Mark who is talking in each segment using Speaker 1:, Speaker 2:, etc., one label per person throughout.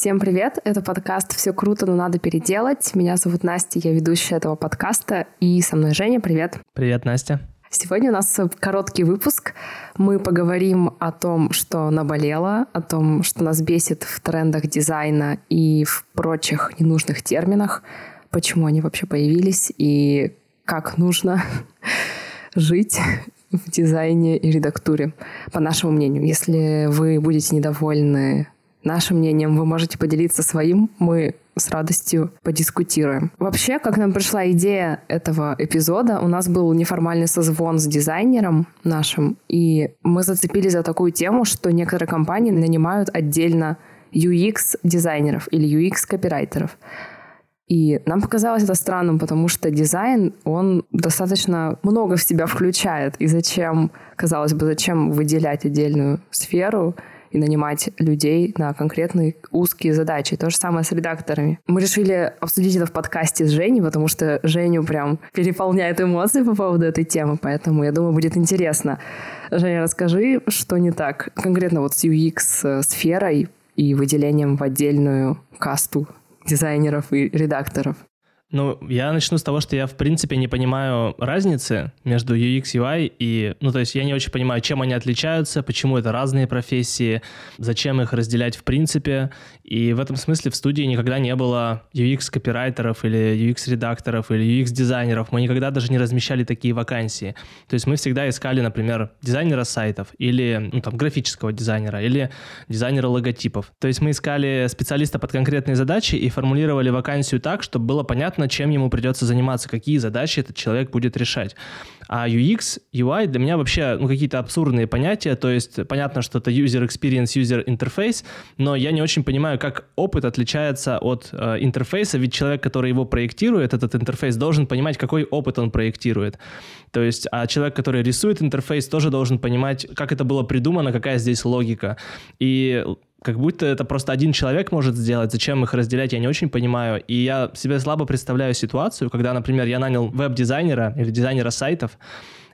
Speaker 1: Всем привет! Это подкаст «Все круто, но надо переделать». Меня зовут Настя, я ведущая этого подкаста. И со мной Женя. Привет!
Speaker 2: Привет, Настя!
Speaker 1: Сегодня у нас короткий выпуск. Мы поговорим о том, что наболело, о том, что нас бесит в трендах дизайна и в прочих ненужных терминах, почему они вообще появились и как нужно жить в дизайне и редактуре, по нашему мнению. Если вы будете недовольны нашим мнением, вы можете поделиться своим. Мы с радостью подискутируем. Вообще, как нам пришла идея этого эпизода, у нас был неформальный созвон с дизайнером нашим, и мы зацепились за такую тему, что некоторые компании нанимают отдельно UX-дизайнеров или UX-копирайтеров. И нам показалось это странным, потому что дизайн, он достаточно много в себя включает. И зачем, казалось бы, зачем выделять отдельную сферу и нанимать людей на конкретные узкие задачи. То же самое с редакторами. Мы решили обсудить это в подкасте с Женей, потому что Женю прям переполняет эмоции по поводу этой темы, поэтому, я думаю, будет интересно. Женя, расскажи, что не так конкретно вот с UX-сферой и выделением в отдельную касту дизайнеров и редакторов?
Speaker 2: Ну, я начну с того, что я, в принципе, не понимаю разницы между UX, UI и... Ну, то есть я не очень понимаю, чем они отличаются, почему это разные профессии, зачем их разделять в принципе. И в этом смысле в студии никогда не было UX-копирайтеров или UX-редакторов или UX-дизайнеров. Мы никогда даже не размещали такие вакансии. То есть мы всегда искали, например, дизайнера сайтов или, ну, там, графического дизайнера или дизайнера логотипов. То есть мы искали специалиста под конкретные задачи и формулировали вакансию так, чтобы было понятно, понятно, чем ему придется заниматься, какие задачи этот человек будет решать. А UX, UI для меня вообще ну, какие-то абсурдные понятия, то есть понятно, что это user experience, user interface, но я не очень понимаю, как опыт отличается от э, интерфейса, ведь человек, который его проектирует, этот интерфейс, должен понимать, какой опыт он проектирует. То есть, а человек, который рисует интерфейс, тоже должен понимать, как это было придумано, какая здесь логика. И как будто это просто один человек может сделать, зачем их разделять, я не очень понимаю. И я себе слабо представляю ситуацию, когда, например, я нанял веб-дизайнера или дизайнера сайтов,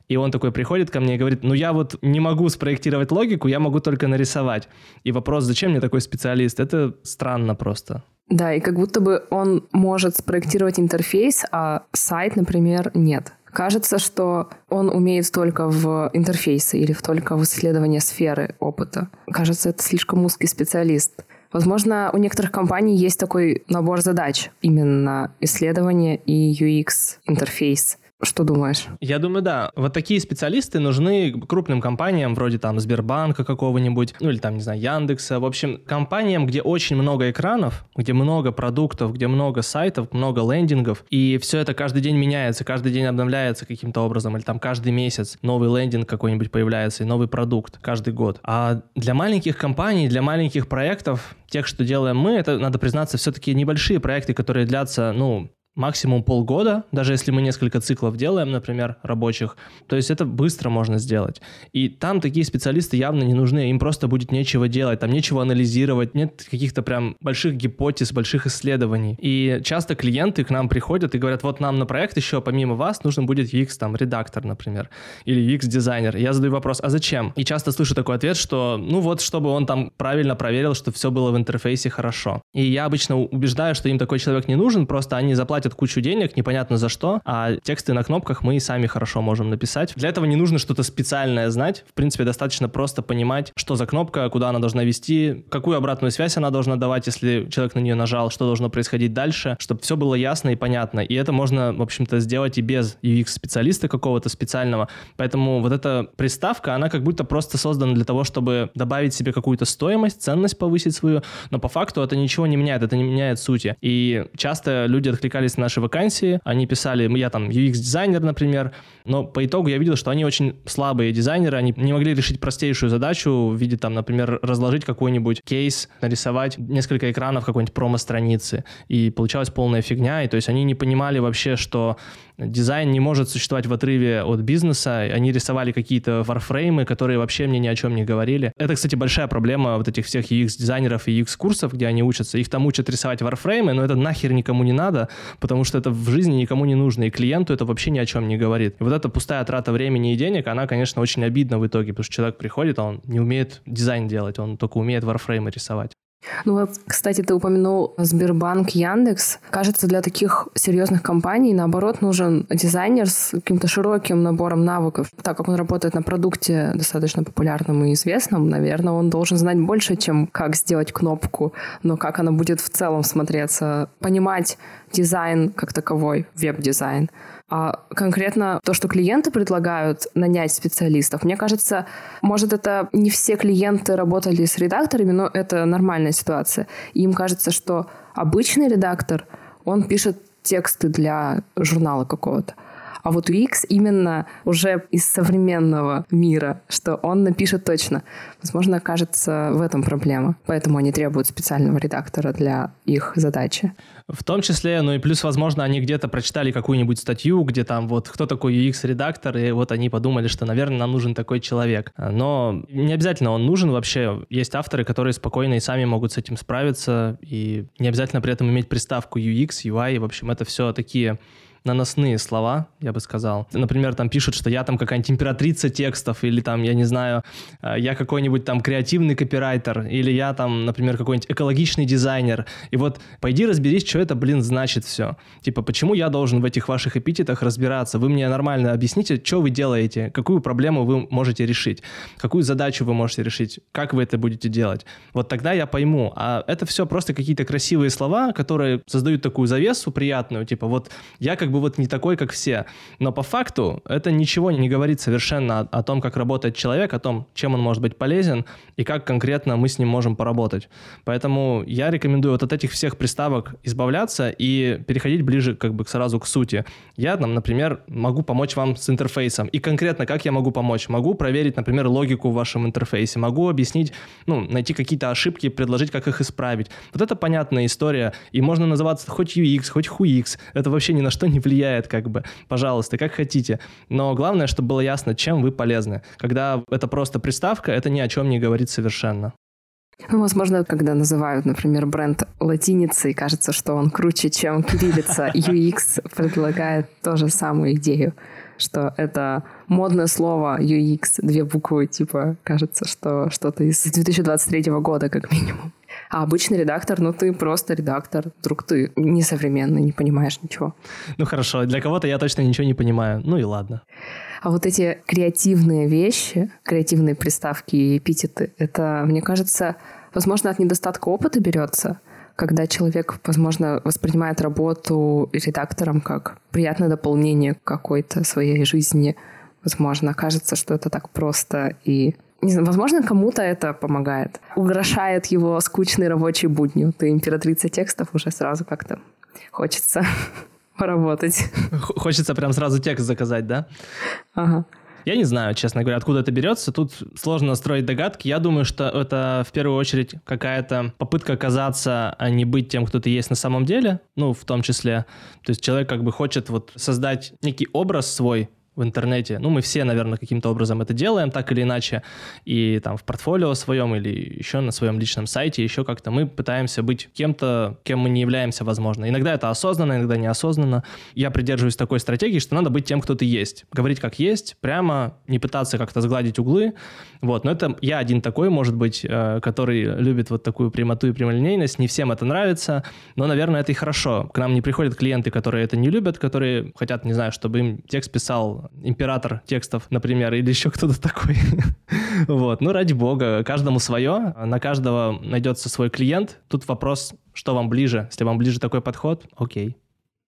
Speaker 2: и он такой приходит ко мне и говорит, ну я вот не могу спроектировать логику, я могу только нарисовать. И вопрос, зачем мне такой специалист, это странно просто.
Speaker 1: Да, и как будто бы он может спроектировать интерфейс, а сайт, например, нет. Кажется, что он умеет только в интерфейсе или только в исследовании сферы опыта. Кажется, это слишком узкий специалист. Возможно, у некоторых компаний есть такой набор задач, именно исследование и UX-интерфейс. Что думаешь?
Speaker 2: Я думаю, да. Вот такие специалисты нужны крупным компаниям, вроде там Сбербанка какого-нибудь, ну или там, не знаю, Яндекса. В общем, компаниям, где очень много экранов, где много продуктов, где много сайтов, много лендингов, и все это каждый день меняется, каждый день обновляется каким-то образом, или там каждый месяц новый лендинг какой-нибудь появляется, и новый продукт каждый год. А для маленьких компаний, для маленьких проектов, тех, что делаем мы, это, надо признаться, все-таки небольшие проекты, которые длятся, ну, максимум полгода, даже если мы несколько циклов делаем, например, рабочих, то есть это быстро можно сделать. И там такие специалисты явно не нужны, им просто будет нечего делать, там нечего анализировать, нет каких-то прям больших гипотез, больших исследований. И часто клиенты к нам приходят и говорят, вот нам на проект еще помимо вас нужен будет UX там редактор, например, или UX дизайнер. Я задаю вопрос, а зачем? И часто слышу такой ответ, что ну вот, чтобы он там правильно проверил, что все было в интерфейсе хорошо. И я обычно убеждаю, что им такой человек не нужен, просто они заплатят платят кучу денег, непонятно за что, а тексты на кнопках мы и сами хорошо можем написать. Для этого не нужно что-то специальное знать. В принципе, достаточно просто понимать, что за кнопка, куда она должна вести, какую обратную связь она должна давать, если человек на нее нажал, что должно происходить дальше, чтобы все было ясно и понятно. И это можно, в общем-то, сделать и без UX-специалиста какого-то специального. Поэтому вот эта приставка, она как будто просто создана для того, чтобы добавить себе какую-то стоимость, ценность повысить свою, но по факту это ничего не меняет, это не меняет сути. И часто люди откликались появились наши вакансии, они писали, я там UX-дизайнер, например, но по итогу я видел, что они очень слабые дизайнеры, они не могли решить простейшую задачу в виде, там, например, разложить какой-нибудь кейс, нарисовать несколько экранов какой-нибудь промо-страницы, и получалась полная фигня, и то есть они не понимали вообще, что дизайн не может существовать в отрыве от бизнеса. Они рисовали какие-то варфреймы, которые вообще мне ни о чем не говорили. Это, кстати, большая проблема вот этих всех UX-дизайнеров и UX-курсов, где они учатся. Их там учат рисовать варфреймы, но это нахер никому не надо, потому что это в жизни никому не нужно, и клиенту это вообще ни о чем не говорит. И вот эта пустая трата времени и денег, она, конечно, очень обидна в итоге, потому что человек приходит, а он не умеет дизайн делать, он только умеет варфреймы рисовать.
Speaker 1: Ну вот, кстати, ты упомянул Сбербанк, Яндекс. Кажется, для таких серьезных компаний, наоборот, нужен дизайнер с каким-то широким набором навыков. Так как он работает на продукте достаточно популярном и известном, наверное, он должен знать больше, чем как сделать кнопку, но как она будет в целом смотреться, понимать дизайн как таковой, веб-дизайн. А конкретно то, что клиенты предлагают нанять специалистов, мне кажется, может, это не все клиенты работали с редакторами, но это нормальная ситуация. Им кажется, что обычный редактор, он пишет тексты для журнала какого-то. А вот UX именно уже из современного мира, что он напишет точно. Возможно, кажется, в этом проблема. Поэтому они требуют специального редактора для их задачи.
Speaker 2: В том числе, ну и плюс, возможно, они где-то прочитали какую-нибудь статью, где там вот кто такой UX-редактор, и вот они подумали, что, наверное, нам нужен такой человек. Но не обязательно он нужен вообще. Есть авторы, которые спокойно и сами могут с этим справиться, и не обязательно при этом иметь приставку UX, UI. В общем, это все такие наносные слова, я бы сказал. Например, там пишут, что я там какая-нибудь императрица текстов, или там, я не знаю, э, я какой-нибудь там креативный копирайтер, или я там, например, какой-нибудь экологичный дизайнер. И вот пойди разберись, что это, блин, значит все. Типа, почему я должен в этих ваших эпитетах разбираться? Вы мне нормально объясните, что вы делаете, какую проблему вы можете решить, какую задачу вы можете решить, как вы это будете делать. Вот тогда я пойму. А это все просто какие-то красивые слова, которые создают такую завесу приятную, типа, вот я как бы вот не такой, как все. Но по факту это ничего не говорит совершенно о, о том, как работает человек, о том, чем он может быть полезен и как конкретно мы с ним можем поработать. Поэтому я рекомендую вот от этих всех приставок избавляться и переходить ближе как бы сразу к сути. Я, там, например, могу помочь вам с интерфейсом. И конкретно как я могу помочь? Могу проверить, например, логику в вашем интерфейсе, могу объяснить, ну, найти какие-то ошибки, предложить, как их исправить. Вот это понятная история, и можно называться хоть UX, хоть HUX. Это вообще ни на что не влияет, как бы, пожалуйста, как хотите. Но главное, чтобы было ясно, чем вы полезны. Когда это просто приставка, это ни о чем не говорит совершенно.
Speaker 1: Ну, возможно, когда называют, например, бренд латиницей, кажется, что он круче, чем кириллица. UX предлагает тоже самую идею, что это модное слово UX, две буквы, типа, кажется, что что-то из 2023 года, как минимум. А обычный редактор, ну ты просто редактор. Вдруг ты несовременный, не понимаешь ничего.
Speaker 2: Ну хорошо, для кого-то я точно ничего не понимаю. Ну и ладно.
Speaker 1: А вот эти креативные вещи, креативные приставки и эпитеты, это, мне кажется, возможно, от недостатка опыта берется, когда человек, возможно, воспринимает работу редактором как приятное дополнение какой-то своей жизни. Возможно, кажется, что это так просто и не знаю, возможно, кому-то это помогает. Угрожает его скучной рабочей будню. Ты императрица текстов уже сразу как-то хочется поработать.
Speaker 2: Хочется прям сразу текст заказать, да?
Speaker 1: Ага.
Speaker 2: Я не знаю, честно говоря, откуда это берется. Тут сложно строить догадки. Я думаю, что это в первую очередь какая-то попытка казаться, а не быть тем, кто ты есть на самом деле. Ну, в том числе. То есть человек как бы хочет вот создать некий образ свой, в интернете. Ну, мы все, наверное, каким-то образом это делаем, так или иначе. И там в портфолио своем или еще на своем личном сайте, еще как-то мы пытаемся быть кем-то, кем мы не являемся, возможно. Иногда это осознанно, иногда неосознанно. Я придерживаюсь такой стратегии, что надо быть тем, кто ты есть. Говорить как есть, прямо, не пытаться как-то сгладить углы. Вот. Но это я один такой, может быть, э, который любит вот такую прямоту и прямолинейность. Не всем это нравится, но, наверное, это и хорошо. К нам не приходят клиенты, которые это не любят, которые хотят, не знаю, чтобы им текст писал император текстов, например, или еще кто-то такой. вот, ну ради бога, каждому свое, на каждого найдется свой клиент. Тут вопрос, что вам ближе. Если вам ближе такой подход, окей.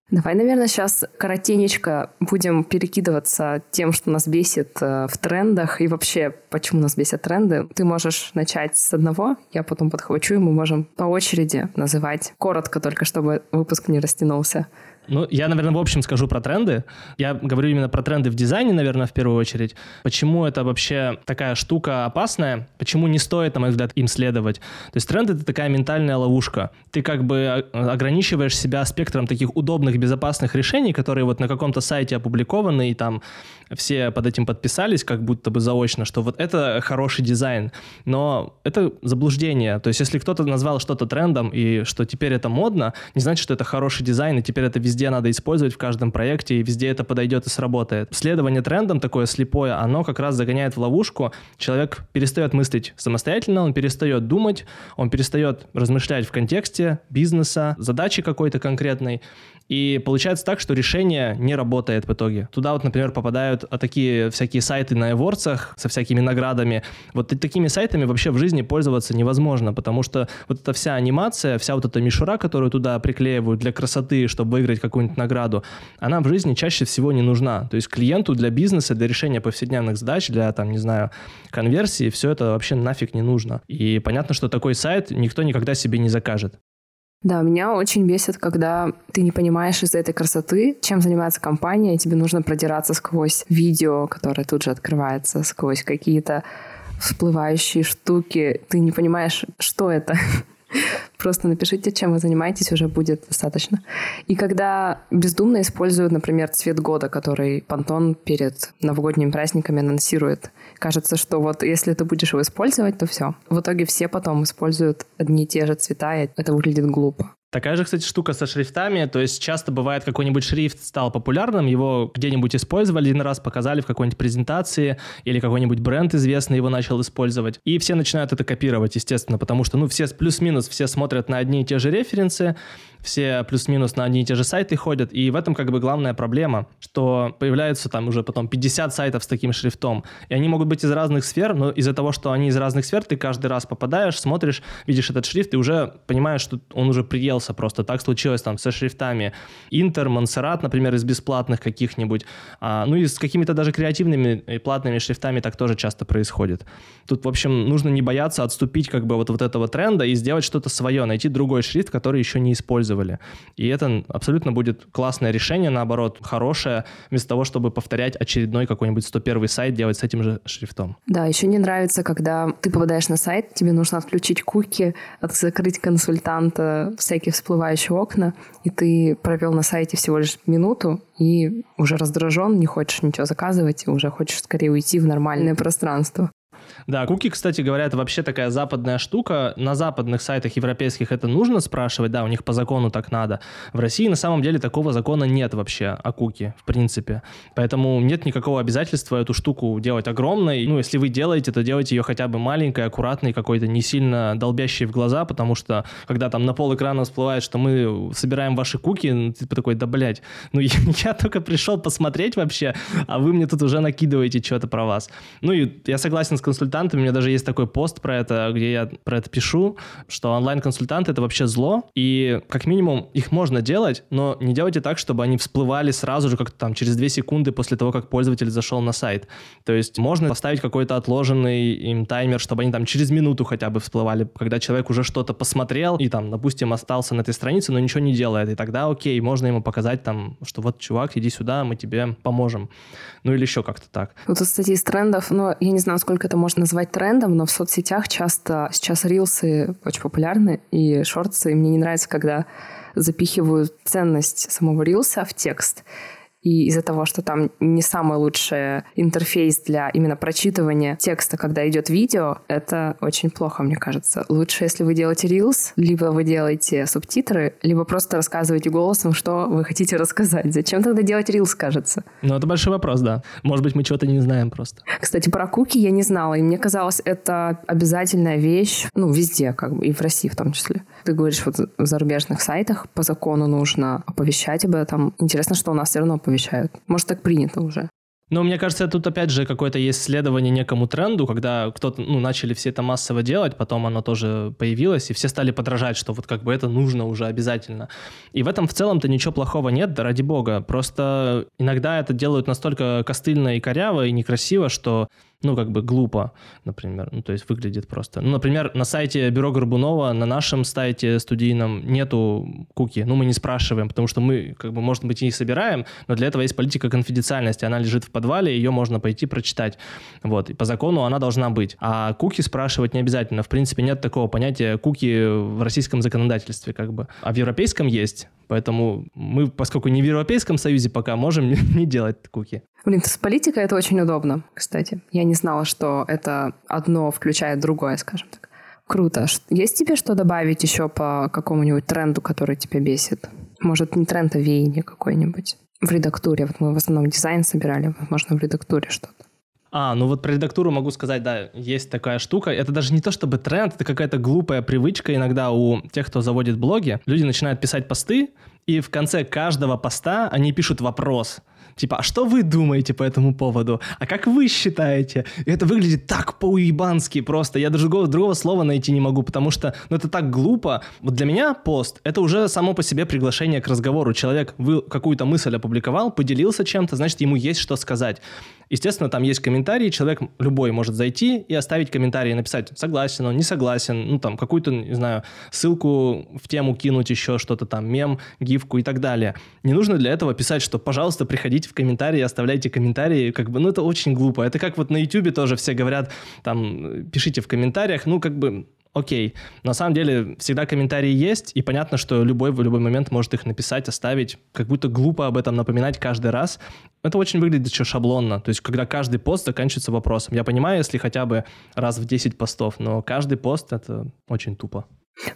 Speaker 1: Давай, наверное, сейчас коротенечко будем перекидываться тем, что нас бесит э, в трендах и вообще, почему нас бесят тренды. Ты можешь начать с одного, я потом подхвачу, и мы можем по очереди называть коротко, только чтобы выпуск не растянулся.
Speaker 2: Ну, я, наверное, в общем скажу про тренды. Я говорю именно про тренды в дизайне, наверное, в первую очередь. Почему это вообще такая штука опасная? Почему не стоит, на мой взгляд, им следовать? То есть тренды — это такая ментальная ловушка. Ты как бы ограничиваешь себя спектром таких удобных безопасных решений, которые вот на каком-то сайте опубликованы, и там все под этим подписались, как будто бы заочно, что вот это хороший дизайн. Но это заблуждение. То есть если кто-то назвал что-то трендом, и что теперь это модно, не значит, что это хороший дизайн, и теперь это везде надо использовать в каждом проекте, и везде это подойдет и сработает. Следование трендам такое слепое, оно как раз загоняет в ловушку. Человек перестает мыслить самостоятельно, он перестает думать, он перестает размышлять в контексте бизнеса, задачи какой-то конкретной, и получается так, что решение не работает в итоге. Туда вот, например, попадают а, такие всякие сайты на AdWords со всякими наградами. Вот такими сайтами вообще в жизни пользоваться невозможно, потому что вот эта вся анимация, вся вот эта мишура, которую туда приклеивают для красоты, чтобы выиграть какую-нибудь награду, она в жизни чаще всего не нужна. То есть клиенту для бизнеса, для решения повседневных задач, для, там, не знаю, конверсии, все это вообще нафиг не нужно. И понятно, что такой сайт никто никогда себе не закажет.
Speaker 1: Да, меня очень бесит, когда ты не понимаешь из-за этой красоты, чем занимается компания, и тебе нужно продираться сквозь видео, которое тут же открывается, сквозь какие-то всплывающие штуки. Ты не понимаешь, что это. Просто напишите, чем вы занимаетесь, уже будет достаточно. И когда бездумно используют, например, цвет года, который Пантон перед новогодними праздниками анонсирует, кажется, что вот если ты будешь его использовать, то все. В итоге все потом используют одни и те же цвета, и это выглядит глупо.
Speaker 2: Такая же, кстати, штука со шрифтами. То есть часто бывает, какой-нибудь шрифт стал популярным, его где-нибудь использовали один раз, показали в какой-нибудь презентации, или какой-нибудь бренд известный его начал использовать. И все начинают это копировать, естественно, потому что, ну, все плюс-минус, все смотрят на одни и те же референсы, все плюс-минус на одни и те же сайты ходят, и в этом как бы главная проблема, что появляются там уже потом 50 сайтов с таким шрифтом, и они могут быть из разных сфер, но из-за того, что они из разных сфер, ты каждый раз попадаешь, смотришь, видишь этот шрифт, и уже понимаешь, что он уже приелся просто. Так случилось там со шрифтами Интер, Монсеррат, например, из бесплатных каких-нибудь, а, ну и с какими-то даже креативными и платными шрифтами так тоже часто происходит. Тут, в общем, нужно не бояться отступить как бы вот, вот этого тренда и сделать что-то свое, найти другой шрифт, который еще не использовали использовали. И это абсолютно будет классное решение, наоборот, хорошее, вместо того, чтобы повторять очередной какой-нибудь 101 сайт, делать с этим же шрифтом.
Speaker 1: Да, еще не нравится, когда ты попадаешь на сайт, тебе нужно отключить куки, закрыть консультанта, всякие всплывающие окна, и ты провел на сайте всего лишь минуту, и уже раздражен, не хочешь ничего заказывать, и уже хочешь скорее уйти в нормальное пространство.
Speaker 2: Да, куки, кстати говоря, это вообще такая западная штука. На западных сайтах европейских это нужно спрашивать, да, у них по закону так надо. В России на самом деле такого закона нет вообще о куки, в принципе. Поэтому нет никакого обязательства эту штуку делать огромной. Ну, если вы делаете, то делайте ее хотя бы маленькой, аккуратной, какой-то не сильно долбящей в глаза, потому что когда там на пол экрана всплывает, что мы собираем ваши куки, ну, ты такой, да, блядь, ну я, я только пришел посмотреть вообще, а вы мне тут уже накидываете что-то про вас. Ну и я согласен с консультантом консультантами. У меня даже есть такой пост про это, где я про это пишу, что онлайн-консультанты — это вообще зло, и как минимум их можно делать, но не делайте так, чтобы они всплывали сразу же, как-то там через 2 секунды после того, как пользователь зашел на сайт. То есть можно поставить какой-то отложенный им таймер, чтобы они там через минуту хотя бы всплывали, когда человек уже что-то посмотрел и там, допустим, остался на этой странице, но ничего не делает, и тогда окей, можно ему показать там, что вот, чувак, иди сюда, мы тебе поможем. Ну или еще как-то так.
Speaker 1: Вот, кстати, из трендов, но я не знаю, сколько это можно назвать трендом, но в соцсетях часто сейчас рилсы очень популярны, и шорты. И мне не нравится, когда запихивают ценность самого рилса в текст. И из-за того, что там не самый лучший интерфейс для именно прочитывания текста, когда идет видео, это очень плохо, мне кажется. Лучше, если вы делаете Reels, либо вы делаете субтитры, либо просто рассказываете голосом, что вы хотите рассказать. Зачем тогда делать Reels, кажется?
Speaker 2: Ну, это большой вопрос, да. Может быть, мы чего-то не знаем просто.
Speaker 1: Кстати, про куки я не знала, и мне казалось, это обязательная вещь, ну, везде, как бы, и в России в том числе. Ты говоришь, вот в зарубежных сайтах по закону нужно оповещать об этом. Интересно, что у нас все равно вещают. Может, так принято уже.
Speaker 2: Ну, мне кажется, тут опять же какое-то есть следование некому тренду, когда кто-то, ну, начали все это массово делать, потом оно тоже появилось, и все стали подражать, что вот как бы это нужно уже обязательно. И в этом в целом-то ничего плохого нет, да ради бога. Просто иногда это делают настолько костыльно и коряво и некрасиво, что ну, как бы глупо, например. Ну, то есть выглядит просто. Ну, например, на сайте Бюро Горбунова, на нашем сайте студийном нету куки. Ну, мы не спрашиваем, потому что мы, как бы, может быть, и собираем, но для этого есть политика конфиденциальности. Она лежит в подвале, ее можно пойти прочитать. Вот. И по закону она должна быть. А куки спрашивать не обязательно. В принципе, нет такого понятия куки в российском законодательстве, как бы. А в европейском есть. Поэтому мы, поскольку не в Европейском Союзе пока, можем не делать куки.
Speaker 1: Блин, с политикой это очень удобно, кстати. Я не знала, что это одно включает другое, скажем так. Круто. Есть тебе что добавить еще по какому-нибудь тренду, который тебя бесит? Может, не тренд, а веяние какое-нибудь? В редактуре. Вот мы в основном дизайн собирали, возможно, в редактуре что-то.
Speaker 2: А, ну вот про редактуру могу сказать, да, есть такая штука. Это даже не то чтобы тренд, это какая-то глупая привычка иногда у тех, кто заводит блоги. Люди начинают писать посты, и в конце каждого поста они пишут вопрос – Типа, а что вы думаете по этому поводу? А как вы считаете? И это выглядит так по-уебански просто. Я даже другого, другого слова найти не могу, потому что ну, это так глупо. Вот для меня пост — это уже само по себе приглашение к разговору. Человек вы какую-то мысль опубликовал, поделился чем-то, значит, ему есть что сказать. Естественно, там есть комментарии, человек любой может зайти и оставить комментарий, написать согласен он, не согласен, ну там какую-то, не знаю, ссылку в тему кинуть еще что-то там, мем, гифку и так далее. Не нужно для этого писать, что, пожалуйста, приходите в комментарии, оставляйте комментарии, как бы, ну это очень глупо. Это как вот на YouTube тоже все говорят, там, пишите в комментариях, ну как бы окей. На самом деле всегда комментарии есть, и понятно, что любой в любой момент может их написать, оставить. Как будто глупо об этом напоминать каждый раз. Это очень выглядит еще шаблонно. То есть, когда каждый пост заканчивается вопросом. Я понимаю, если хотя бы раз в 10 постов, но каждый пост — это очень тупо.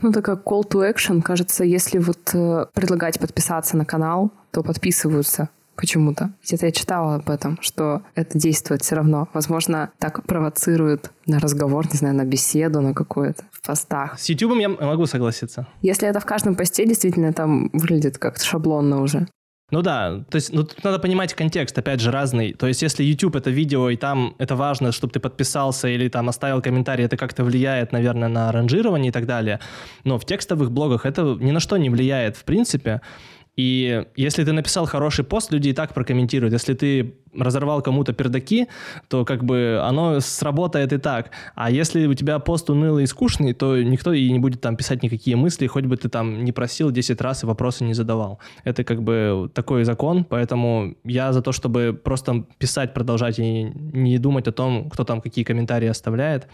Speaker 1: Ну, так как call to action, кажется, если вот э, предлагать подписаться на канал, то подписываются почему-то. Где-то я читала об этом, что это действует все равно. Возможно, так провоцирует на разговор, не знаю, на беседу, на какую-то в постах.
Speaker 2: С YouTube я могу согласиться.
Speaker 1: Если это в каждом посте, действительно, там выглядит как-то шаблонно уже.
Speaker 2: Ну да, то есть ну, тут надо понимать контекст, опять же, разный. То есть если YouTube это видео, и там это важно, чтобы ты подписался или там оставил комментарий, это как-то влияет, наверное, на ранжирование и так далее. Но в текстовых блогах это ни на что не влияет в принципе. И если ты написал хороший пост, люди и так прокомментируют. Если ты разорвал кому-то пердаки, то как бы оно сработает и так. А если у тебя пост унылый и скучный, то никто и не будет там писать никакие мысли, хоть бы ты там не просил 10 раз и вопросы не задавал. Это как бы такой закон, поэтому я за то, чтобы просто писать, продолжать и не думать о том, кто там какие комментарии оставляет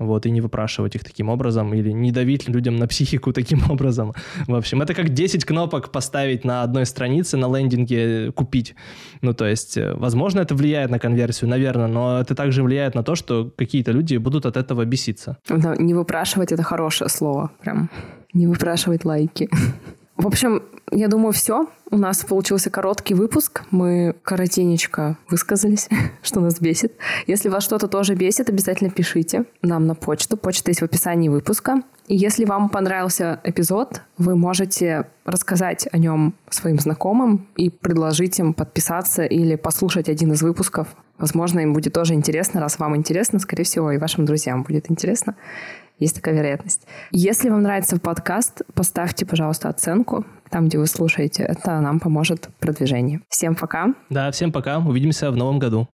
Speaker 2: вот, и не выпрашивать их таким образом, или не давить людям на психику таким образом. В общем, это как 10 кнопок поставить на одной странице, на лендинге купить. Ну, то есть, э, возможно, это влияет на конверсию, наверное, но это также влияет на то, что какие-то люди будут от этого беситься.
Speaker 1: Не выпрашивать — это хорошее слово, прям. Не выпрашивать лайки. В общем, я думаю, все. У нас получился короткий выпуск. Мы коротенечко высказались, что нас бесит. Если вас что-то тоже бесит, обязательно пишите нам на почту. Почта есть в описании выпуска. И если вам понравился эпизод, вы можете рассказать о нем своим знакомым и предложить им подписаться или послушать один из выпусков. Возможно, им будет тоже интересно. Раз вам интересно, скорее всего, и вашим друзьям будет интересно. Есть такая вероятность. Если вам нравится подкаст, поставьте, пожалуйста, оценку там, где вы слушаете. Это нам поможет в. Всем пока.
Speaker 2: Да, всем пока. Увидимся в новом году.